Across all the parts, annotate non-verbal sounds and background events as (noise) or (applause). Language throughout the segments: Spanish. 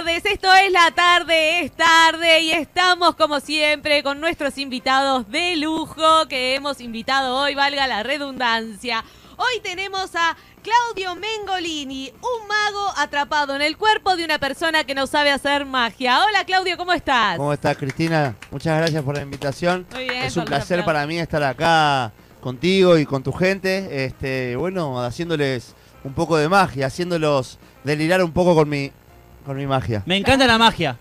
la tarde, es tarde y estamos como siempre con nuestros invitados de lujo que hemos invitado hoy, valga la redundancia. Hoy tenemos a Claudio Mengolini, un mago atrapado en el cuerpo de una persona que no sabe hacer magia. Hola Claudio, ¿cómo estás? ¿Cómo estás, Cristina? Muchas gracias por la invitación. Muy bien, es un placer la- para mí estar acá contigo y con tu gente. Este, bueno, haciéndoles un poco de magia, haciéndolos delirar un poco con mi, con mi magia. Me encanta la magia.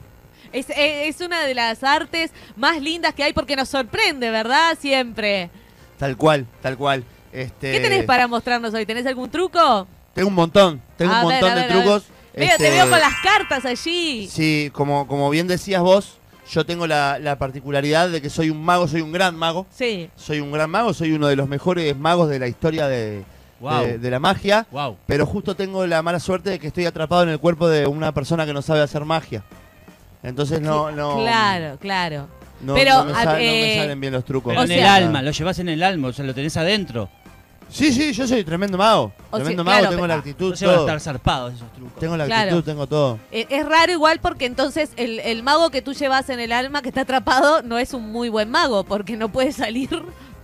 Es, es- es una de las artes más lindas que hay porque nos sorprende, ¿verdad? Siempre. Tal cual, tal cual. Este, ¿Qué tenés para mostrarnos hoy? ¿Tenés algún truco? Tengo un montón, tengo A un ver, montón de trucos. Mira, te Este, veo con las cartas allí. Sí, como, como bien decías vos, yo tengo la, la particularidad de que soy un mago, soy un gran mago. Sí. Soy un gran mago, soy uno de los mejores magos de la historia de, Wow. de- de la magia. Wow. Pero justo tengo la mala suerte de que estoy atrapado en el cuerpo de una persona que no sabe hacer magia. Entonces no, no. Claro, claro. no- Pero, no me, sal- no me eh, salen bien los trucos. Pero O en el alma, lo llevas en el alma, o sea, lo tenés adentro. Sí, sí, yo soy tremendo mago. O tremendo sea, mago, claro, tengo pero- la actitud, Entonces van a todo. estar zarpados esos trucos. Tengo la Claro. actitud, tengo todo. Eh, Es raro igual porque entonces el, el mago que tú llevas en el alma que está atrapado no es un muy buen mago porque no puede salir,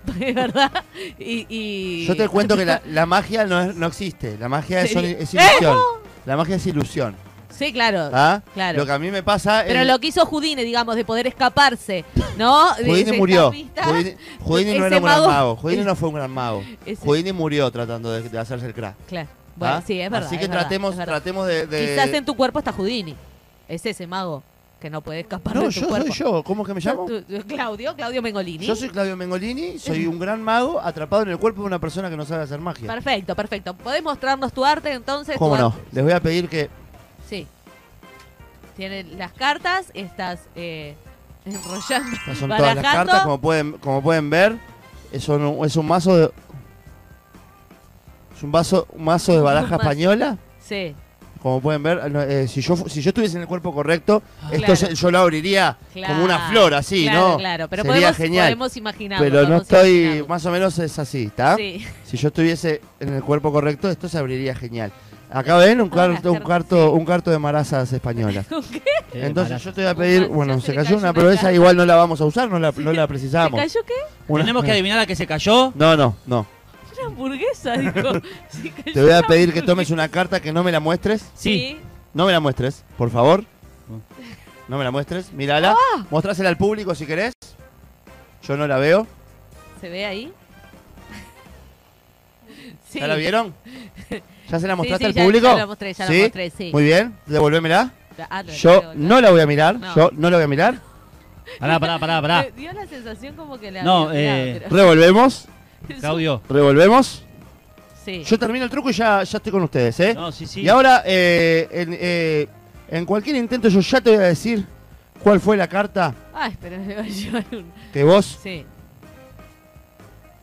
(laughs) de verdad. Y, y- Yo te cuento que la, (laughs) la magia no, es- no existe. La magia es, es ilusión. La magia es ilusión. Sí, claro. ¿ah? Claro. Lo que a mí me pasa Pero es. lo que hizo Houdini, digamos, de poder escaparse, ¿no? (laughs) De Houdini murió. escapista. Houdini, Houdini no Ese era un gran mago- mago. Houdini no fue un gran mago. Ese- Houdini murió tratando de, de hacerse el crack. Claro. Bueno, ¿ah? sí, es verdad. Así que es verdad, tratemos, es verdad. tratemos de. de- Quizás en tu cuerpo está Houdini. Es ese mago que no puede escapar No, de tu yo cuerpo. soy yo. ¿Cómo es que me llamo? Tú- tú- Claudio, Claudio Mengolini. Yo soy Claudio Mengolini, soy un gran mago atrapado en el cuerpo de una persona que no sabe hacer magia. Perfecto, perfecto. ¿Podés mostrarnos tu arte entonces? ¿Cómo Tu no? arte. Les voy a pedir que. Sí. Tienen las cartas, estás eh, enrollando, Estas son (laughs) todas las barajando. cartas, como pueden, como pueden ver. Es un, es un mazo de. Es un, vaso, un mazo de baraja (laughs) mazo. española. Sí, Como pueden ver, eh, si, yo, si yo estuviese en el cuerpo correcto, esto Claro. se- yo lo abriría claro. como una flor, así, claro, ¿no? Claro, pero Sería podemos, genial. podemos imaginarlo. Pero no estoy, imaginarlo. más o menos es así, ¿está? Sí. (laughs) Si yo estuviese en el cuerpo correcto, esto se abriría genial. Acá ven un, carto, un, sí. un carto de marazas españolas. (laughs) Qué Entonces yo te voy a pedir, bueno, se se cayó cayó una, pero esa igual no la vamos a usar, no la, Sí. no la ¿Te precisamos. cayó qué? Una- Tenemos que adivinar a qué se cayó. No, no, no. Una hamburguesa, dijo. (laughs) Sí, cayó Te voy a una pedir que tomes una carta que no me la muestres. Sí. No me la muestres, por favor. (laughs) No me la muestres, mírala. Ah. Mostrásela al público si querés. Yo no la veo. ¿Se ve ahí? (laughs) Sí. ¿Ya la vieron? ¿Ya se la mostraste sí, al ya- público? Ya la mostré, ya ¿Sí? la mostré, sí. Muy bien, devolvémela. Ah, Yo no la voy a mirar. No. Yo no la voy a mirar. Pará, pará, pará, pará. Me dio la sensación como que le No, había mirado, eh, pero- Revolvemos. (laughs) Claudio. Revolvemos. Sí. Yo termino el truco y ya, ya estoy con ustedes, ¿eh? No, sí, sí. Y ahora, eh, en, eh, en cualquier intento, yo ya te voy a decir cuál fue la carta Ay, pero me va a llevar un... que vos Sí.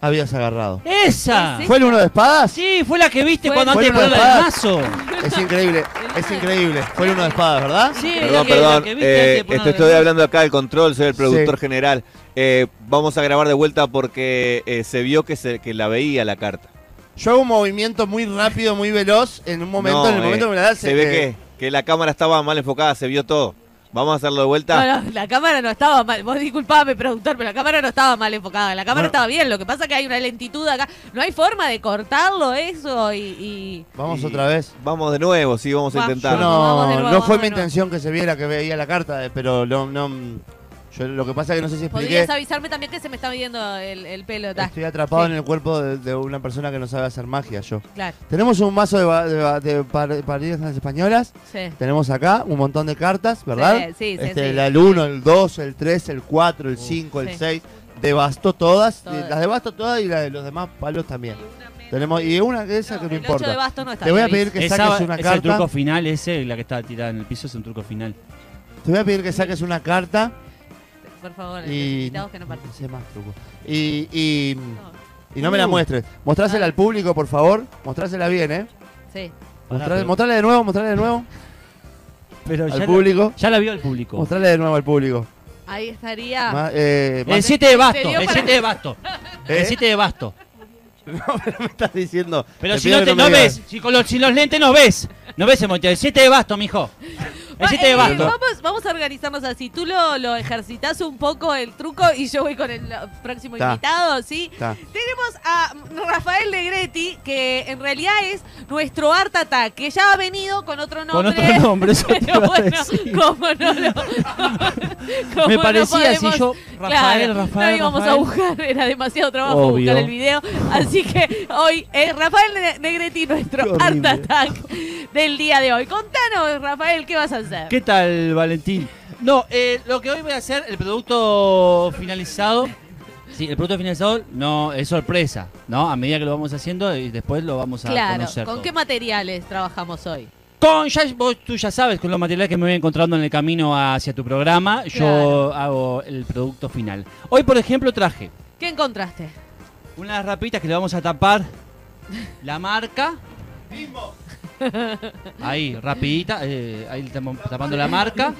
habías agarrado. ¡Esa! ¿Fue el uno de espadas? Sí, fue la que viste Fue- cuando Fue antes de el mazo. Es increíble, es increíble. Fue el uno de espadas, ¿verdad? Sí, Perdón, que- perdón. que viste eh, esto estoy hablando acá del control, soy el productor Sí. general. Eh, vamos a grabar de vuelta porque eh, se vio que, se, que la veía la carta. Yo hago un movimiento muy rápido, muy veloz. En un momento, No, en el momento eh, que me la das, se ve que, que la cámara estaba mal enfocada, se vio todo. Vamos a hacerlo de vuelta. No, no, la cámara no estaba mal. Vos disculpame, productor, pero la cámara no estaba mal enfocada. La cámara Bueno. estaba bien. Lo que pasa es que hay una lentitud acá. No hay forma de cortarlo eso y... y- Vamos Y otra vez. Vamos de nuevo, sí, vamos a Va, intentar. no. no, nuevo, no vamos fue mi intención que se viera que veía la carta, pero no, no, yo lo que pasa es que no sé si expliqué. Podrías avisarme también que se me está midiendo el, el pelo. ta. Estoy atrapado Sí. en el cuerpo de, de una persona que no sabe hacer magia, yo. Claro, Tenemos un mazo de, ba- de, ba- de par- partidas españolas. sí. Tenemos acá un montón de cartas, ¿verdad? Sí, sí, Este, sí. la- El 1, el 2, el 3, el 4, el 5, el Sí. 6. Devastó todas. Todas. Las devasto todas y las de los demás palos también. Tenemos, y una que esa que no el 8 importa. de basto no está. Te voy a pedir que Esa- saques una es el carta. truco final ese, la que estaba tirada en el piso, es un truco final. Te voy a pedir que saques una carta Por favor, y. que no participen. sé más truco. Y, y, No, y no me la Uh. muestres. Mostrásela al público, por favor. Mostrásela bien, ¿eh? Sí. Mostrale, de nuevo, mostrale de nuevo Pero al ya, la, público. ya la vio el público. Mostrale de nuevo al público. Ahí estaría. Ma- eh, El más- 7 de basto, el para- 7 (laughs) de basto. ¿Eh? El 7 de basto. No, pero me estás diciendo. Pero si no, te, no ves, si con los, sin los lentes no ves. No ves el monte. El 7 de basto, mijo. (laughs) El 7 de Eh, vamos, vamos a organizarnos así. Tú lo, lo ejercitas un poco el truco y yo voy con el próximo Ta. invitado, ¿sí? Ta. Tenemos a Rafael Negretti, que en realidad es nuestro Art Attack, que ya ha venido con otro Con nombre. otro nombre, eso te a bueno, decir. como no lo. (laughs) Me no parecía así podemos- yo, Rafael, claro, Rafael, No íbamos Rafael. a buscar, era demasiado trabajo Obvio. buscar el video. Así que hoy es Rafael Ne- Negretti, nuestro Art. Attack del día de hoy. Contanos, Rafael, ¿qué vas a hacer? ¿Qué tal, Valentín? No, eh, lo que hoy voy a hacer, el producto finalizado. Sí, el producto finalizado no es sorpresa, ¿no? A medida que lo vamos haciendo y después lo vamos a Claro, conocer. ¿con todo. qué materiales trabajamos hoy? Con, ya, vos, tú ya sabes, con los materiales que me voy encontrando en el camino hacia tu programa, yo hago el producto final. Hoy, por ejemplo, traje ¿Qué encontraste? unas rapitas que le vamos a tapar la marca. Ahí, rapidita, eh, ahí tapando la marca.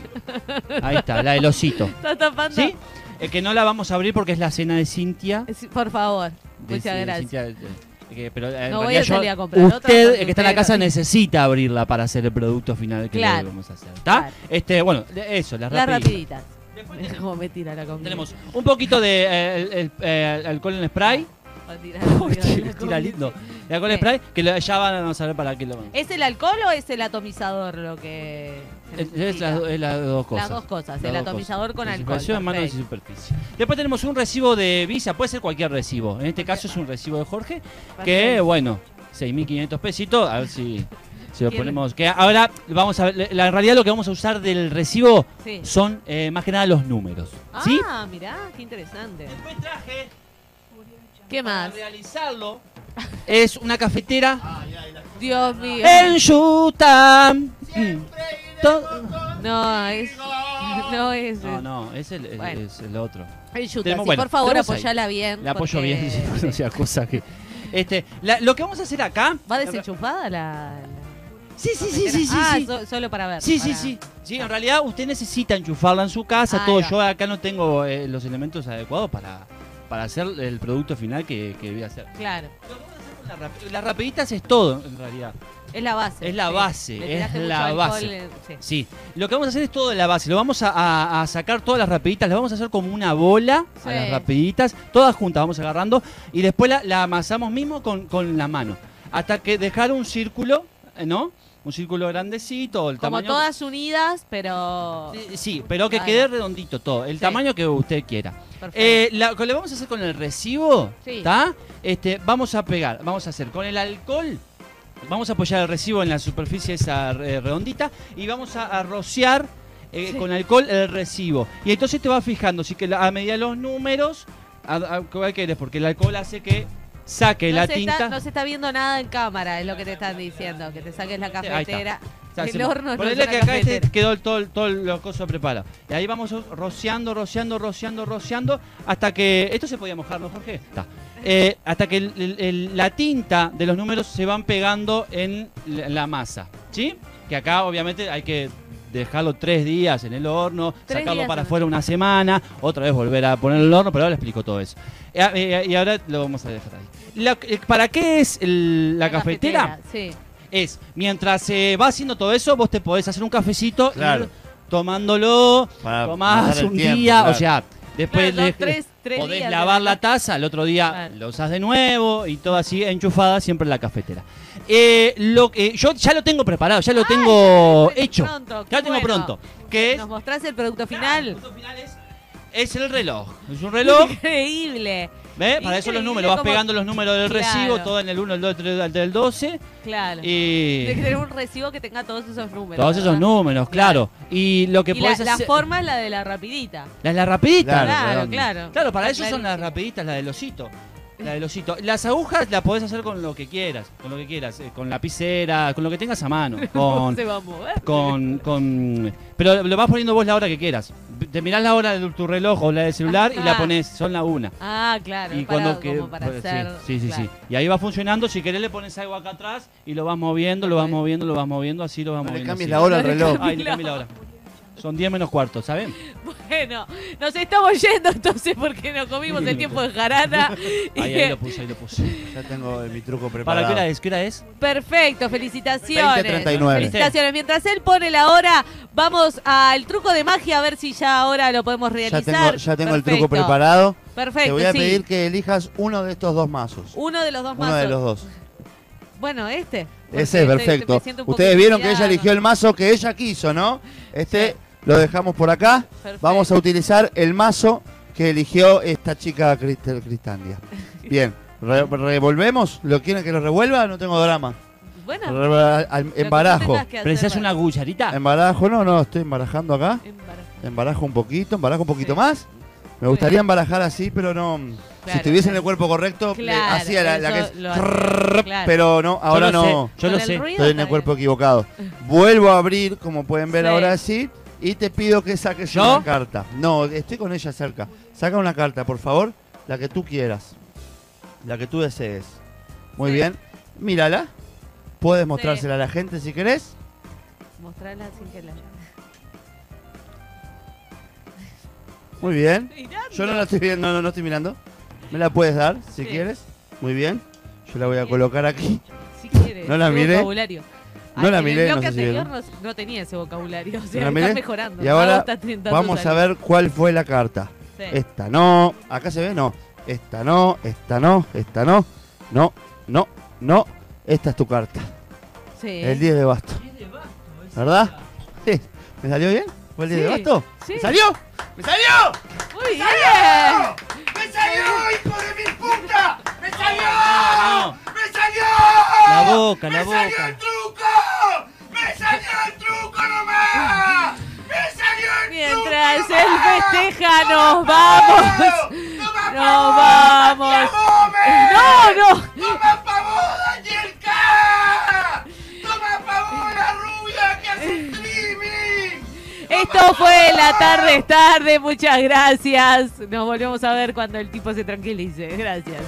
Ahí está, la del osito. ¿Estás tapando? ¿Sí? Eh, que no la vamos a abrir porque es la cena de Cintia. Por favor, de- muchas de gracias. Cintia, eh, pero No voy a salir yo- a comprar otra usted, el que está en la casa, necesita abrirla para hacer el producto final que Claro. le vamos a hacer. ¿Está? Claro. Este, bueno, eso, las Las rapiditas. rapiditas. (laughs) Cómo me tira la comida. Tenemos un poquito de eh, el- el- eh, alcohol en spray. (laughs) (laughs) Tirar Tira lindo. El alcohol Sí. spray, que lo- ya van a saber para qué lo van. ¿Es el alcohol o es el atomizador lo que Es, las, dos cosas. Las dos cosas, Las el dos atomizador con alcohol. En manos y perfecto. superficie. Después tenemos un recibo de visa, puede ser cualquier recibo. En este caso es un recibo de Jorge, que bueno, 6.500 pesitos, a ver si, si lo ponemos. Que ahora vamos a ver, la, en realidad lo que vamos a usar del recibo Sí. son eh, más que nada los números. ¿Sí? Ah, mirá, qué interesante. Después traje ¿Qué más? para realizarlo es una cafetera Dios mío. en Utah. Mm. (laughs) No, es. No es. No, no, es el, el- Bueno. es el otro. El Utah. Tenemos- Sí, bueno, por favor, ahí. apoyala bien. Le apoyo porque- bien, (laughs) sí, sí. o sea, cosa que. (laughs) Este, la- lo que vamos a hacer acá. ¿Va desenchufada la.? la- Sí, sí, sí, sí, sí. ah, sí. so- solo para ver. Sí, sí, para- sí. Sí, en realidad usted necesita enchufarla en su casa, Ahí todo. Yo acá no tengo eh, los elementos adecuados para, para hacer el producto final que, que voy a hacer. Claro. Lo que vamos a hacer con las rap- Las rapiditas es todo, en realidad. Es la base. Es la base, es la alcohol, base. eh, sí. Sí. Lo que vamos a hacer es todo de la base. Lo vamos a, a- a sacar todas las rapiditas, las vamos a hacer como una bola Sí. a las rapiditas, todas juntas, vamos agarrando y después la, la amasamos mismo con, con la mano. Hasta que dejar un círculo, ¿no? Un círculo grandecito, el Como tamaño. todas unidas, pero. Sí, Sí, pero que quede redondito todo, el Sí. tamaño que usted quiera. Eh, la- lo vamos a hacer con el recibo, Sí. ¿está? Este, vamos a pegar, vamos a hacer con el alcohol, vamos a apoyar el recibo en la superficie esa eh, redondita y vamos a, a rociar eh, con alcohol el recibo. Y entonces te vas fijando, si que la- a medida de los números, a, a- ¿cuál querés? Porque el alcohol hace que saque no, la tinta. está, no se está viendo nada en cámara, es lo que te están diciendo. Que te saques la cafetera. El horno no ponele que acá este quedó todo, todo los cosos preparado. Y ahí vamos rociando, rociando, rociando, rociando, hasta que. Esto se podía mojar, ¿no, Jorge? Está. Eh, hasta que el- el- el- la tinta de los números se van pegando en la masa. ¿Sí? Que acá, obviamente, hay que dejarlo tres días en el horno, Tres sacarlo para afuera una semana, otra vez volver a ponerlo en el horno, pero ahora le explico todo eso. Eh, eh, y ahora lo vamos a dejar ahí. La- eh, ¿Para qué es el- la, cafetera? Sí. es mientras se va haciendo todo eso, vos te podés hacer un cafecito Claro. ir tomándolo, Para tomás el un tiempo, día, claro. o sea, después Claro, le- dos, tres- tres podés días lavar de la taza, al otro día Claro. lo usás de nuevo y todo así enchufada siempre en la cafetera. Eh, lo, que yo ya lo tengo preparado, ya lo tengo tenés hecho. pronto, ya qué lo tengo bueno. pronto. Que es, ¿Nos mostrás el producto Claro, final? el punto final es, es el reloj. Es un reloj. Increíble. ¿Ves? Para eso los números. Vas pegando los números del Claro. recibo, todo en el 1, el 2, el 3, el del 12. Claro. Y. Tienes que tener un recibo que tenga todos esos números. Todos esos números, claro. Y lo que Y la, podés la hacer. forma es la de la rapidita. La, la rapidita. Claro, Claro, claro. Claro, para eso son las rapiditas, la del osito. La del osito. Las agujas las podés hacer con lo que quieras, con lo que quieras, eh, con lapicera, con lo que tengas a mano, ¿Cómo (laughs) con se va a mover? con con pero lo vas poniendo vos la hora que quieras. Te mirás la hora de tu reloj o la del celular y la Ajá. pones, son la una. Ah, claro. Y cuando que como para pues, sí, hacer. sí, sí, claro. sí. Y ahí va funcionando, si querés le pones algo acá atrás y lo vas moviendo, lo vas moviendo, lo vas moviendo, así lo vas No le moviendo. cambies así. la hora al (laughs) reloj. Ay, le cambié la hora. Son 10 menos cuarto, ¿saben? Bueno, nos estamos yendo entonces porque nos comimos el tiempo de jarana. (laughs) Ahí, ahí lo puse, ahí lo puse. Ya tengo mi truco ¿Para preparado. qué hora es? ¿Qué hora es? Perfecto, felicitaciones. 20:39. Felicitaciones. Mientras él pone la hora, vamos al truco de magia a ver si ya ahora lo podemos Ya realizar. tengo, ya tengo el truco preparado. Perfecto. Te voy a sí. pedir que elijas uno de estos dos mazos. uno de los dos Uno mazos. de los dos. Bueno, este. Ese es perfecto. Ustedes vieron que ella eligió el mazo que ella quiso, ¿no? Este Sí. Lo dejamos por acá. Perfecto. Vamos a utilizar el mazo que eligió esta chica Cristel Cristandia. (laughs) Bien, re- revolvemos. ¿Lo quieren que lo revuelva? No tengo drama. Bueno, embarajo. ¿Precisas una cucharita? Embarajo, no, no, estoy embarajando acá. Embarajo. Embarajo un poquito, embarajo un poquito Sí. más. Me gustaría embarajar así, pero no. si Claro, estuviese en claro. el cuerpo correcto, le Claro, hacía la, la que es. lo hace, claro. Pero no, ahora yo lo no. Sé, yo lo sé. Estoy en el cuerpo equivocado. (laughs) Vuelvo a abrir, como pueden ver Sí. ahora así, y te pido que saques ¿Yo? una carta. No, estoy con ella cerca. Saca una carta, por favor, la que tú quieras. La que tú desees. Muy Sí. bien. Mírala. Puedes mostrársela a la gente si querés. Mostrarla sin que la Muy bien. Mirando. Yo no la estoy viendo, no, no, no estoy mirando. Me la puedes dar si Sí. quieres. Muy bien. Yo la voy a colocar aquí. Si quiere, (laughs) No la ese No la miré, El no sé si anterior vieron. no, no tenía ese vocabulario. O ¿No sea, la está miré? mejorando. Y ahora está intentando Vamos a ver cuál fue la carta. Sí. Esta no. Acá se ve, no. Esta no, esta no, esta no. No, no, no. Esta es tu carta. Sí. El 10 de basto. ¿Verdad? Sí. ¿Me salió bien? ¿Fue el 10 de Sí, basto? sí. ¿Me salió? ¡Me salió! Muy bien. ¡Me salió, hijo de mi puta! ¡Me salió! No. ¡Me salió! La boca, la ¡Me salió boca. ¡Me salió el truco nomás! ¡Me salió el Mientras truco él nomás! festeja, nos ¡Toma vamos. Nos vamos. No, no. ¡Toma pavo, Daniel K! ¡Toma pavo, la rubia que hace streaming! Esto fue la tarde es tarde. Muchas gracias. Nos volvemos a ver cuando el tipo se tranquilice. Gracias.